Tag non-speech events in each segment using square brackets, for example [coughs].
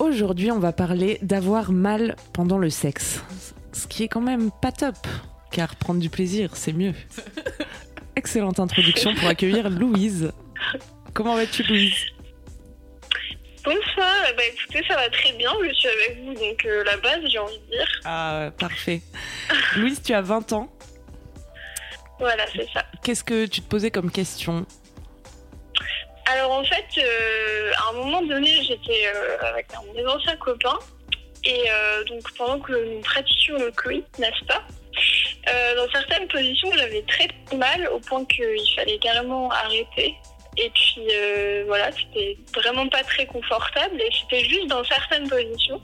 Aujourd'hui, on va parler d'avoir mal pendant le sexe. Ce qui est quand même pas top, car prendre du plaisir, c'est mieux. [laughs] Excellente introduction pour accueillir Louise. Comment vas-tu, Louise? Bonsoir, ben, écoutez, ça va très bien, je suis avec vous, donc euh, la base, j'ai envie de dire. Ah, parfait. Louise, tu as 20 ans. Voilà, c'est ça. Qu'est-ce que tu te posais comme question? Alors en fait, euh, à un moment donné, j'étais euh, avec un de mes anciens copains, et euh, donc pendant que nous pratiquions le coït, n'est-ce pas Dans certaines positions, j'avais très mal, au point qu'il fallait carrément arrêter. Et puis voilà, c'était vraiment pas très confortable, et c'était juste dans certaines positions.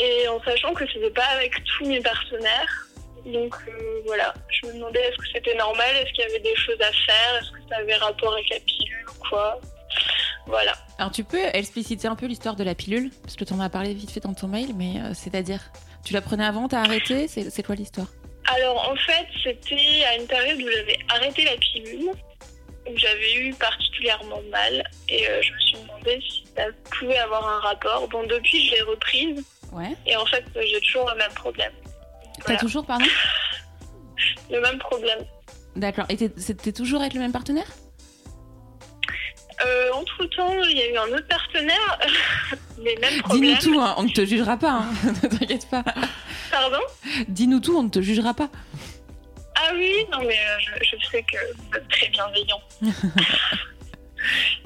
Et en sachant que c'était pas avec tous mes partenaires. Donc euh, voilà, je me demandais est-ce que c'était normal, est-ce qu'il y avait des choses à faire, est-ce que ça avait rapport avec la pilule ou quoi? Voilà. Alors tu peux expliciter un peu l'histoire de la pilule? Parce que tu en as parlé vite fait dans ton mail, mais euh, c'est-à-dire Tu la prenais avant, t'as arrêté? C'est quoi l'histoire? Alors en fait, c'était à une période où j'avais arrêté la pilule, où j'avais eu particulièrement mal, et euh, je me suis demandé si ça pouvait avoir un rapport. Bon, depuis, je l'ai reprise, Ouais. et en fait, j'ai toujours le même problème. T'as toujours, pardon [laughs] Le même problème. D'accord. Et t'es- toujours avec le même partenaire Euh, entre temps, il y a eu un autre partenaire, [laughs] les mêmes problèmes. Dis-nous tout, hein, on ne te jugera pas, hein. [laughs] ne t'inquiète pas. Pardon? Dis-nous tout, on ne te jugera pas. Ah oui, non mais euh, je, je sais que vous êtes très bienveillant.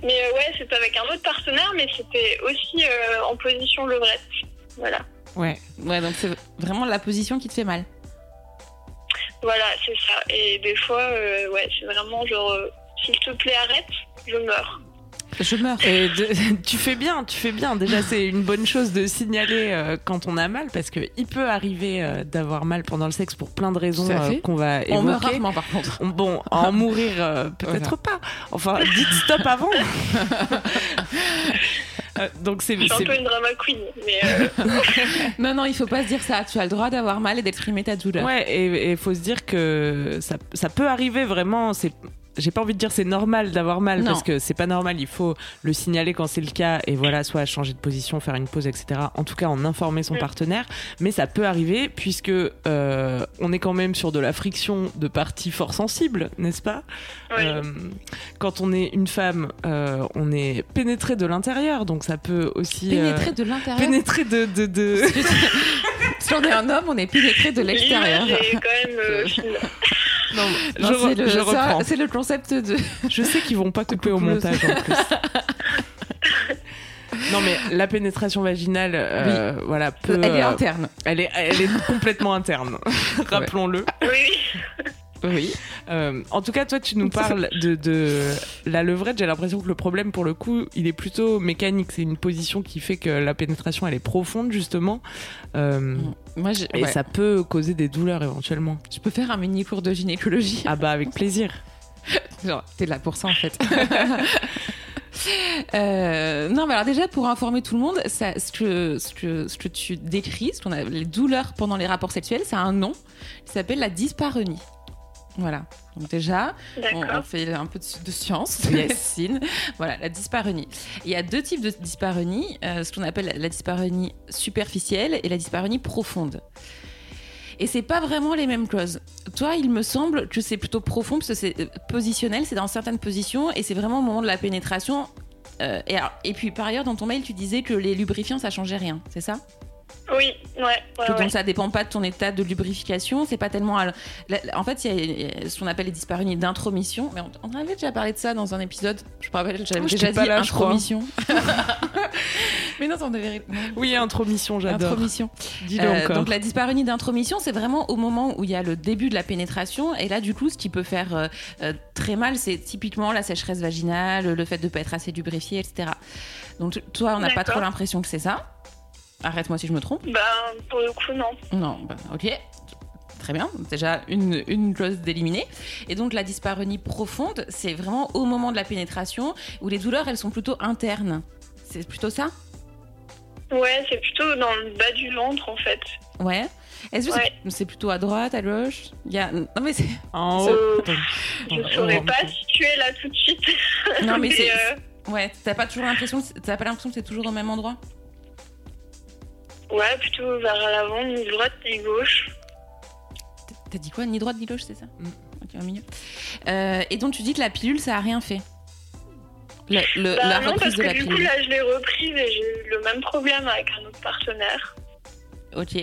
mais euh, ouais, c'était avec un autre partenaire, mais c'était aussi en position levrette. Voilà. Ouais. Ouais, donc c'est vraiment la position qui te fait mal. Voilà, c'est ça. Et des fois, euh, ouais, c'est vraiment genre, euh, s'il te plaît, arrête, je meurs. Je meurs. Et de- [laughs] tu fais bien, tu fais bien. Déjà, c'est une bonne chose de signaler euh, quand on a mal, parce que il peut arriver euh, d'avoir mal pendant le sexe pour plein de raisons euh, qu'on va On meurt évoquer. rarement par contre. On- Bon, en mourir, euh, [laughs] peut-être pas. Enfin, dites stop avant. [laughs] Euh, donc c'est Je suis un peu une drama queen, mais euh, [laughs] Non, non, il faut pas se dire ça. Tu as le droit d'avoir mal et d'exprimer ta douleur. ouais, et il faut se dire que ça, ça peut arriver vraiment. C'est j'ai pas envie de dire c'est normal d'avoir mal Non. parce que c'est pas normal. Il faut le signaler quand c'est le cas et voilà, soit changer de position, faire une pause, etc. En tout cas, en informer son Mm. partenaire. Mais ça peut arriver puisque euh, on est quand même sur de la friction de parties fort sensibles, n'est-ce pas? Oui. Euh, quand on est une femme, euh, on est pénétré de l'intérieur, donc ça peut aussi euh, Pénétrer de l'intérieur. pénétrer de, de, de... [laughs] Si on est un homme, on est pénétré de l'extérieur. [laughs] Non, Non, je, c'est re- le- je ça, reprends. C'est le concept de. Je sais qu'ils vont pas [laughs] couper au montage en plus. [laughs] non mais la pénétration vaginale, euh, voilà, peut, Elle est euh, interne. elle est, elle est complètement interne. [laughs] Rappelons-le. Oui, oui. Euh, en tout cas, toi, tu nous parles de, de la levrette. J'ai l'impression que le problème, pour le coup, il est plutôt mécanique. C'est une position qui fait que la pénétration, elle est profonde, justement. Euh, Moi, je, Et ouais. ça peut causer des douleurs éventuellement. je peux faire un mini cours de gynécologie. Ah bah avec plaisir. [laughs] Genre, t'es là pour ça en fait. [laughs] Euh, non, mais alors déjà pour informer tout le monde, ça, ce, que, ce, que, ce que tu décris, ce qu'on a, les douleurs pendant les rapports sexuels, ça a un nom. Il s'appelle la dyspareunie. Voilà. Donc déjà, on, fait un peu de, de science, de Yes. médecine. Voilà, la dyspareunie. Il y a deux types de dyspareunie, euh, ce qu'on appelle la dyspareunie superficielle et la dyspareunie profonde. Et c'est pas vraiment les mêmes choses. Toi, il me semble que c'est plutôt profond parce que c'est euh, positionnel, c'est dans certaines positions et c'est vraiment au moment de la pénétration. Euh, et, alors- et puis par ailleurs, dans ton mail, tu disais que les lubrifiants ça changeait rien, c'est ça? Oui, ouais. ouais, Que ouais. donc ça dépend pas de ton état de lubrification, c'est pas tellement. à- la- la- En fait, il y a ce qu'on appelle les dyspareunies d'intromission, mais on, on avait déjà parlé de ça dans un épisode. Je me rappelle, j'avais Oh, déjà dit là, intromission. [laughs] mais non, on devait. Oui, intromission, j'adore. Intromission. Dis-le Euh, encore. donc la dyspareunie d'intromission, c'est vraiment au moment où il y a le début de la pénétration. Et là, du coup, ce qui peut faire euh, euh, très mal, c'est typiquement la sécheresse vaginale, le fait de ne pas être assez lubrifié, etc. Donc toi, on n'a pas trop l'impression que c'est ça. Arrête-moi si je me trompe. Ben, pour le coup, non. Non, bah, ok. Très bien, déjà une, une clause d'éliminer. Et donc la dyspareunie profonde, c'est vraiment au moment de la pénétration où les douleurs, elles sont plutôt internes. C'est plutôt ça? Ouais, c'est plutôt dans le bas du ventre, en fait. Ouais. Est-ce que c'est- Ouais. c'est plutôt à droite, à gauche? Il y a... Non mais c'est... En haut. Euh, je Oh, saurais oh, pas situer là tout de suite. Non mais [laughs] c'est... euh, Ouais, t'as pas toujours l'impression, que c'est- t'as pas l'impression que c'est toujours au même endroit? Ouais, plutôt vers l'avant, ni droite, ni gauche. T'as dit quoi Ni droite ni gauche, c'est ça Mm. Ok, au milieu. Euh, et donc tu dis que la pilule, ça a rien fait Le- le- Bah La non, parce reprise de que la du coup, pilule. là, je l'ai reprise et j'ai eu le même problème avec un autre partenaire. Ok.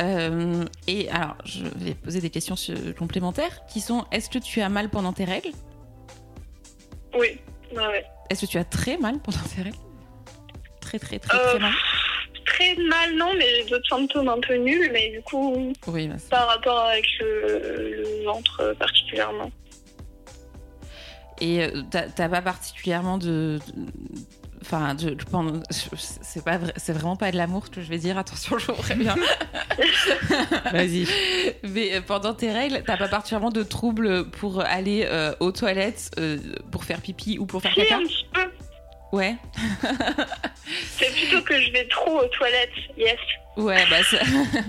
Euh, et alors, je vais poser des questions complémentaires qui sont est-ce que tu as mal pendant tes règles? Oui, ouais, ouais. Est-ce que tu as très mal pendant tes règles? Très, très, très, Euh, très mal Très mal, non, mais j'ai d'autres symptômes un peu nuls, mais du coup, Oui, bah, par rapport avec le, le ventre euh, particulièrement. Et euh, t'as pas particulièrement de. Enfin, de, de- pendant- [laughs] c'est pas vrai, c'est vraiment pas de l'amour que je vais dire. Attention, je vous préviens. [laughs] Vas-y. Mais euh, pendant tes règles, t'as pas particulièrement de troubles pour aller euh, aux toilettes euh, pour faire pipi ou pour faire Si, caca? un petit peu. Ouais. C'est plutôt que je vais trop aux toilettes, yes. Ouais, bah ça,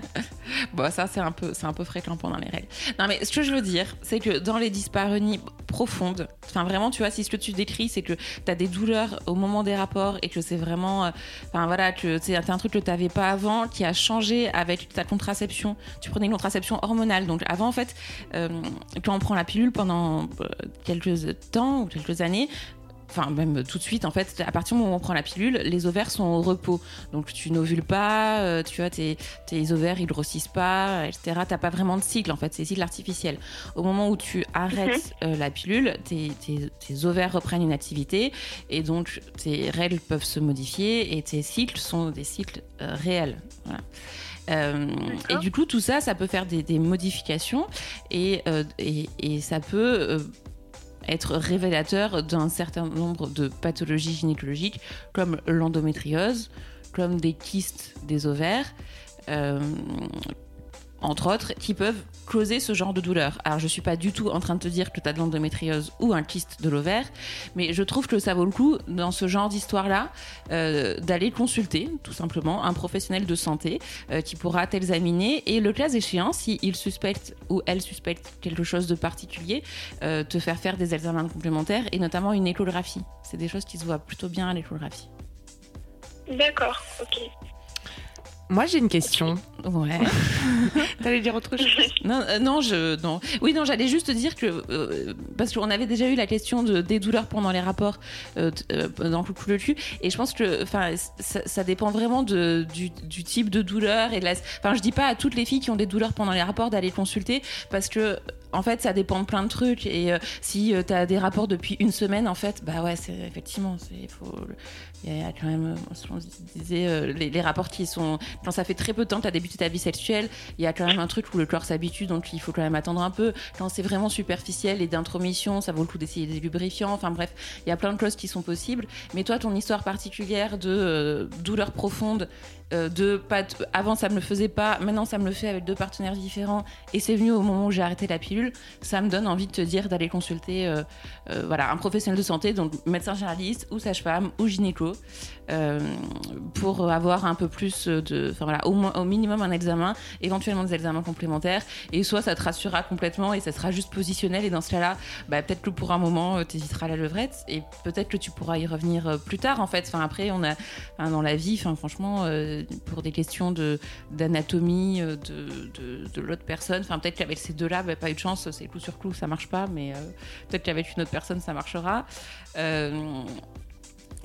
[laughs] bon, ça c'est un peu, c'est un peu fréquent pendant les règles. Non, mais ce que je veux dire, c'est que dans les dyspareunies profondes, enfin vraiment, tu vois, si ce que tu décris, c'est que tu as des douleurs au moment des rapports et que c'est vraiment, euh, enfin voilà, que c'est un truc que tu n'avais pas avant, qui a changé avec ta contraception. Tu prenais une contraception hormonale, donc avant en fait, euh, quand on prend la pilule pendant euh, quelques temps ou quelques années. Enfin, même tout de suite, en fait, à partir du moment où on prend la pilule, les ovaires sont au repos. Donc, tu n'ovules pas, euh, tu vois, tes, tes ovaires, ils grossissent pas, etc. T'as pas vraiment de cycle, en fait, c'est cycle artificiel. Au moment où tu arrêtes euh, la pilule, tes, tes- tes ovaires reprennent une activité et donc tes règles peuvent se modifier et tes cycles sont des cycles euh, réels. Voilà. Euh, et du coup, tout ça, ça peut faire des, des modifications et, euh, et, et ça peut euh, être révélateur d'un certain nombre de pathologies gynécologiques comme l'endométriose, comme des kystes des ovaires, euh, entre autres, qui peuvent causer ce genre de douleur. Alors, je suis pas du tout en train de te dire que tu as de l'endométriose ou un kyste de l'ovaire, mais je trouve que ça vaut le coup, dans ce genre d'histoire-là, euh, d'aller consulter, tout simplement, un professionnel de santé euh, qui pourra t'examiner et, le cas échéant, s'il suspecte ou elle suspecte quelque chose de particulier, euh, te faire faire des examens complémentaires et notamment une échographie. C'est des choses qui se voient plutôt bien à l'échographie. D'accord, ok. Moi, j'ai une question. Ouais. [laughs] T'allais dire autre chose? Non, euh, non, je, non. Oui, non, j'allais juste dire que euh, parce qu'on avait déjà eu la question de, des douleurs pendant les rapports euh, euh, dans le coup le cul, et je pense que, enfin, ça, ça dépend vraiment de, du, du type de douleur et de la. Enfin, je dis pas à toutes les filles qui ont des douleurs pendant les rapports d'aller consulter parce que. En fait, ça dépend de plein de trucs. Et euh, si tu as des rapports depuis une semaine, en fait, bah ouais, c'est effectivement, c'est faut. Il y a quand même, euh, ce qu'on disait, euh, les, rapports qui sont quand ça fait très peu de temps que tu as débuté ta vie sexuelle, il y a quand même un truc où le corps s'habitue, donc il faut quand même attendre un peu. Quand c'est vraiment superficiel et d'intromission, ça vaut le coup d'essayer des lubrifiants. Enfin bref, il y a plein de choses qui sont possibles. Mais toi, ton histoire particulière de euh, douleur profonde, euh, de pas avant ça me le faisait pas, maintenant ça me le fait avec deux partenaires différents, et c'est venu au moment où j'ai arrêté la pilule, ça me donne envie de te dire d'aller consulter voilà, un professionnel de santé, donc médecin généraliste ou sage-femme ou gynéco, euh, pour avoir un peu plus de, enfin voilà, au, minimum un examen, éventuellement des examens complémentaires, et soit ça te rassurera complètement et ça sera juste positionnel, et dans ce cas-là, bah, peut-être que pour un moment, tu hésiteras la levrette, et peut-être que tu pourras y revenir euh, plus tard, en fait. Enfin, après, on a, dans la vie, enfin, franchement, euh, pour des questions d'anatomie euh, de, de, de l'autre personne, enfin, peut-être qu'avec ces deux-là, bah, pas eu de chance, c'est coup sur coup, ça marche pas, mais euh, peut-être qu'avec une autre personne, ça marchera. Euh,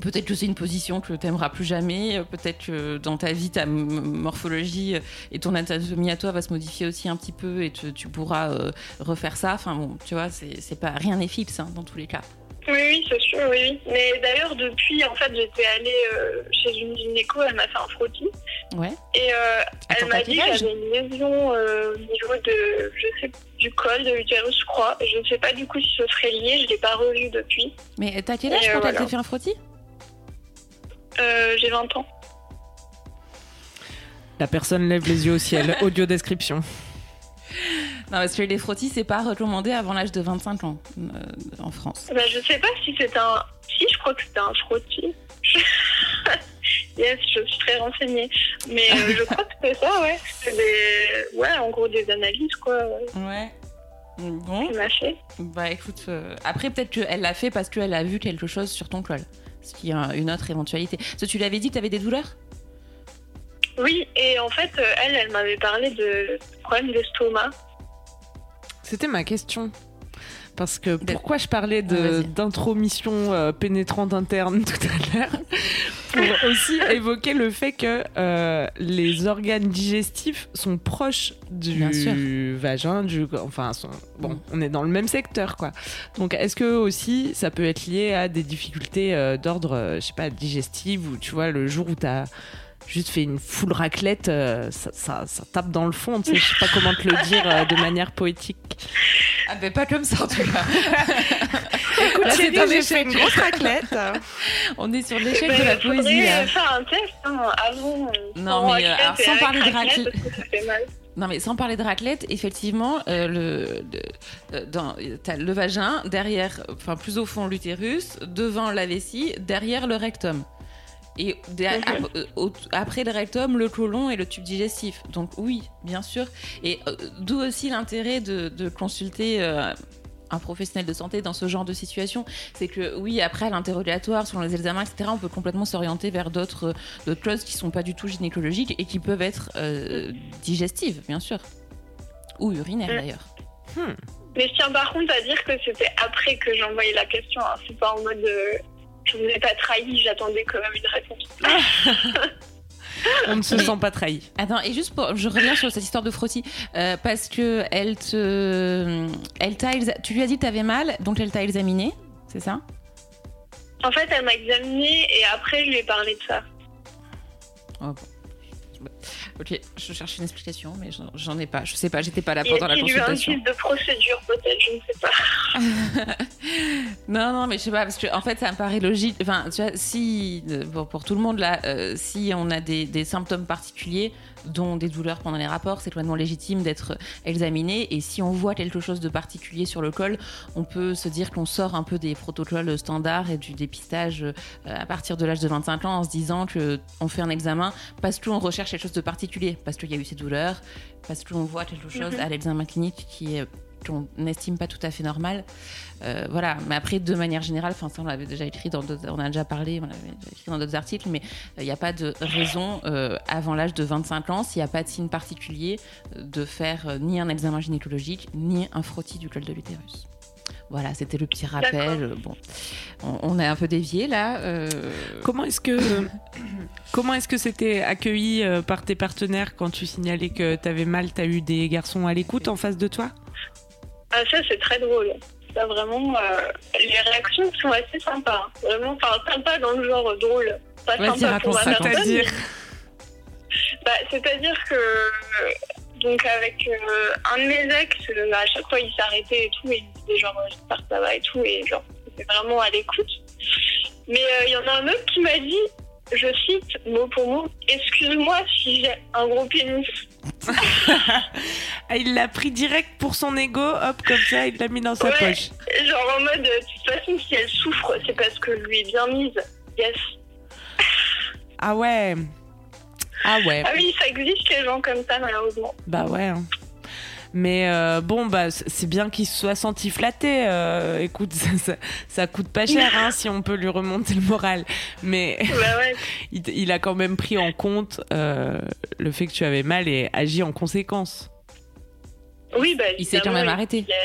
Peut-être que c'est une position que tu n'aimeras plus jamais. euh, Peut-être que dans ta vie, ta morphologie et ton anatomie à toi va se modifier aussi un petit peu et te- tu pourras euh, refaire ça. Enfin bon, tu vois, c'est pas rien n'est fixe hein, dans tous les cas. Oui, oui, c'est sûr, oui, oui. Mais d'ailleurs, depuis, en fait, j'étais allée euh, chez une gynéco, elle m'a fait un frottis. Ouais. Et euh, elle m'a dit que j'avais une lésion euh, au niveau de, je sais, du col, de l'utérus, je crois. Je ne sais pas du coup si ce serait lié, je ne l'ai pas revu depuis. Mais t'as quel âge euh, quand elle voilà. t'a fait un frottis? Euh, J'ai 20 ans. La personne lève les yeux au ciel. [laughs] Audio description. Non, parce que les frottis, c'est pas recommandé avant l'âge de 25 ans euh, en France. Bah, je sais pas si c'est un. Si, je crois que c'était un frottis. [laughs] yes, je suis très renseignée. Mais euh, je crois que c'était ça, ouais. C'était des. Ouais, en gros, des analyses, quoi, ouais, Ouais. Bon, m'a fait. bah écoute, euh, après peut-être qu'elle l'a fait parce qu'elle a vu quelque chose sur ton col. Ce qui est un- une autre éventualité. Parce que tu l'avais dit que t'avais des douleurs? Oui, et en fait, euh, elle, elle m'avait parlé de problème d'estomac. C'était ma question. Parce que pourquoi je parlais Ah, d'intromission euh, pénétrante interne [laughs] tout à l'heure Pour aussi [laughs] évoquer le fait que euh, les organes digestifs sont proches du vagin, du, enfin, sont- bon, Mm. on est dans le même secteur, quoi. Donc, est-ce que aussi ça peut être lié à des difficultés euh, d'ordre, je sais pas, digestive, ou tu vois, le jour où t'as juste fait une full raclette, euh, ça, ça- ça tape dans le fond, tu sais, je sais pas comment te le dire euh, de manière poétique. Ah, mais pas comme ça en tout cas. [laughs] Écoute, j'ai fait une grosse raclette. [laughs] On est sur l'échec Ben, de la faudrait poésie faire un test hein, avant. euh, Non, mais, euh, alors, sans parler de raclette. Non mais sans parler de effectivement, euh, le, le, dans, t'as le vagin, derrière, enfin plus au fond l'utérus, devant la vessie, derrière le rectum. Et euh, après le rectum, le côlon et le tube digestif. Donc oui, bien sûr. Et euh, d'où aussi l'intérêt de, de consulter euh, un professionnel de santé dans ce genre de situation. C'est que oui, après l'interrogatoire, sur les examens, etc., on peut complètement s'orienter vers d'autres choses qui sont pas du tout gynécologiques et qui peuvent être euh, digestives, bien sûr. Ou urinaires d'ailleurs. Mais je tiens par contre à dire que c'était après que j'ai envoyé la question. hein. C'est pas en mode euh, je vous ai pas trahi, j'attendais quand même une réponse. [laughs] On ne se sent pas trahi. Attends, et juste pour. Je reviens sur cette histoire de frottis. euh, parce que elle te. Elle t'a exa- Tu lui as dit que t'avais mal, donc elle t'a examiné, c'est ça? En fait, elle m'a examinée et après je lui ai parlé de ça. Oh, bon. Ok, je cherche une explication, mais j'en- ai pas. Je sais pas, j'étais pas là Y pendant la a-t-il eu un consultation. type de procédure peut-être, je ne sais pas. [laughs] Non, non, mais je sais pas, parce que en fait, ça me paraît logique. Enfin, tu vois, si, pour, pour tout le monde là, euh, si on a des, des symptômes particuliers, dont des douleurs pendant les rapports, c'est totalement légitime d'être examiné. Et si on voit quelque chose de particulier sur le col, on peut se dire qu'on sort un peu des protocoles standards et du dépistage euh, à partir de l'âge de 25 ans en se disant que on fait un examen parce qu'on recherche quelque chose de particulier, parce qu'il y a eu ces douleurs, parce qu'on voit quelque chose Mhm. à l'examen clinique qui est qu'on n'estime pas tout à fait normal. Euh, voilà, mais après, de manière générale, enfin ça on l'avait déjà écrit dans on a déjà parlé, on l'avait écrit dans d'autres articles, mais il n'y a pas de raison euh, avant l'âge de 25 ans, s'il n'y a pas de signe particulier, euh, de faire euh, ni un examen gynécologique, ni un frottis du col de l'utérus. Voilà, c'était le petit rappel. Euh, Bon, on, on est un peu dévié là. euh, Comment est-ce que [coughs] comment est-ce que c'était accueilli euh, par tes partenaires quand tu signalais que t'avais mal T'as eu des garçons à l'écoute en face de toi? Ah, ça, c'est très drôle. Ça, vraiment, euh, les réactions sont assez sympas. hein. Vraiment, enfin, sympa dans le genre drôle. Pas sympa pour ma ça, personne. c'est-à-dire [laughs] Bah, C'est-à-dire que, donc, avec euh, un de mes ex, euh, à chaque fois, il s'arrêtait et tout, et il disait genre, j'espère que ça va et tout, et genre, c'était vraiment à l'écoute. Mais euh, il y en a un autre qui m'a dit, je cite mot pour mot, excuse-moi si j'ai un gros pénis. Ah, il l'a pris direct pour son ego, hop comme ça, il l'a mis dans sa Ouais. poche. Genre en mode, euh, de toute façon, si elle souffre, c'est parce que je lui ai bien mise. Yes. Ah ouais. Ah ouais. Ah oui, ça existe les gens comme ça, malheureusement. Bah ouais. hein. Mais euh, bon, bah c'est bien qu'il se soit senti flatté. euh, écoute, [laughs] ça, ça, ça coûte pas cher hein, si on peut lui remonter le moral. Mais bah ouais. [laughs] il, il a quand même pris en compte euh, le fait que tu avais mal et agi en conséquence. Oui, bah Il s'est quand même arrêté. Il a,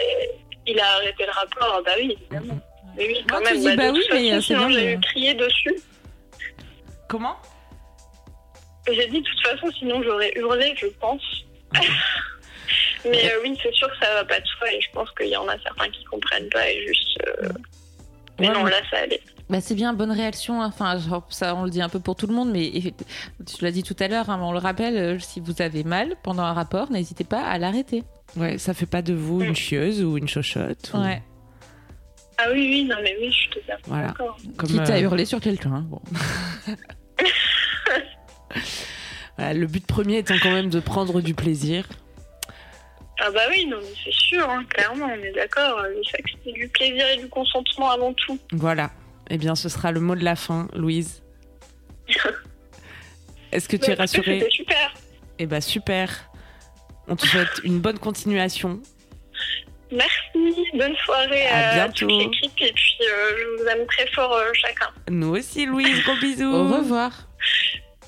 il a arrêté le rapport, bah oui, évidemment. Mais oui, quand Moi, tu même. dis bah de oui, mais, c'est sinon, bien j'ai crié dessus. Comment? J'ai dit, de toute façon, sinon j'aurais hurlé, je pense. [laughs] Mais euh, oui, c'est sûr que ça va pas de soi et je pense qu'il y en a certains qui comprennent pas et juste. euh, Mais Ouais, non, là, ça allait. Bah, c'est bien, bonne réaction. hein. Enfin, genre, ça, on le dit un peu pour tout le monde, mais tu l'as dit tout à l'heure, hein, on le rappelle, euh, si vous avez mal pendant un rapport, n'hésitez pas à l'arrêter. Ouais, ça fait pas de vous une chieuse ou une chochotte. ou- Ouais. Ah oui, oui, non, mais oui, je suis totalement Voilà. d'accord. Comme, Quitte à hurler sur quelqu'un. hein. Bon. [laughs] [laughs] voilà, le but premier étant quand même de prendre du plaisir. Ah bah oui, non, mais c'est sûr, hein, clairement, on est d'accord. Le sexe, c'est du plaisir et du consentement avant tout. Voilà. Eh bien, ce sera le mot de la fin, Louise. [laughs] Est-ce que tu Bah, es rassurée C'était super. Eh ben super. On te souhaite une bonne continuation. Merci, bonne soirée À à, bientôt. toute l'équipe et puis euh, je vous aime très fort euh, chacun. Nous aussi, Louise. Gros bisous. Au revoir.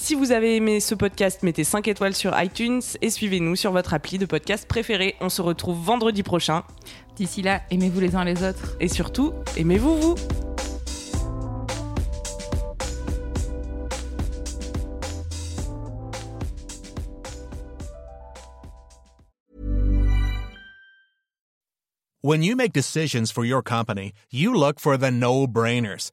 Si vous avez aimé ce podcast, mettez 5 étoiles sur iTunes et suivez-nous sur votre appli de podcast préféré. On se retrouve vendredi prochain. D'ici là, aimez-vous les uns les autres. Et surtout, aimez-vous vous When you make decisions for your company, you look for the no-brainers.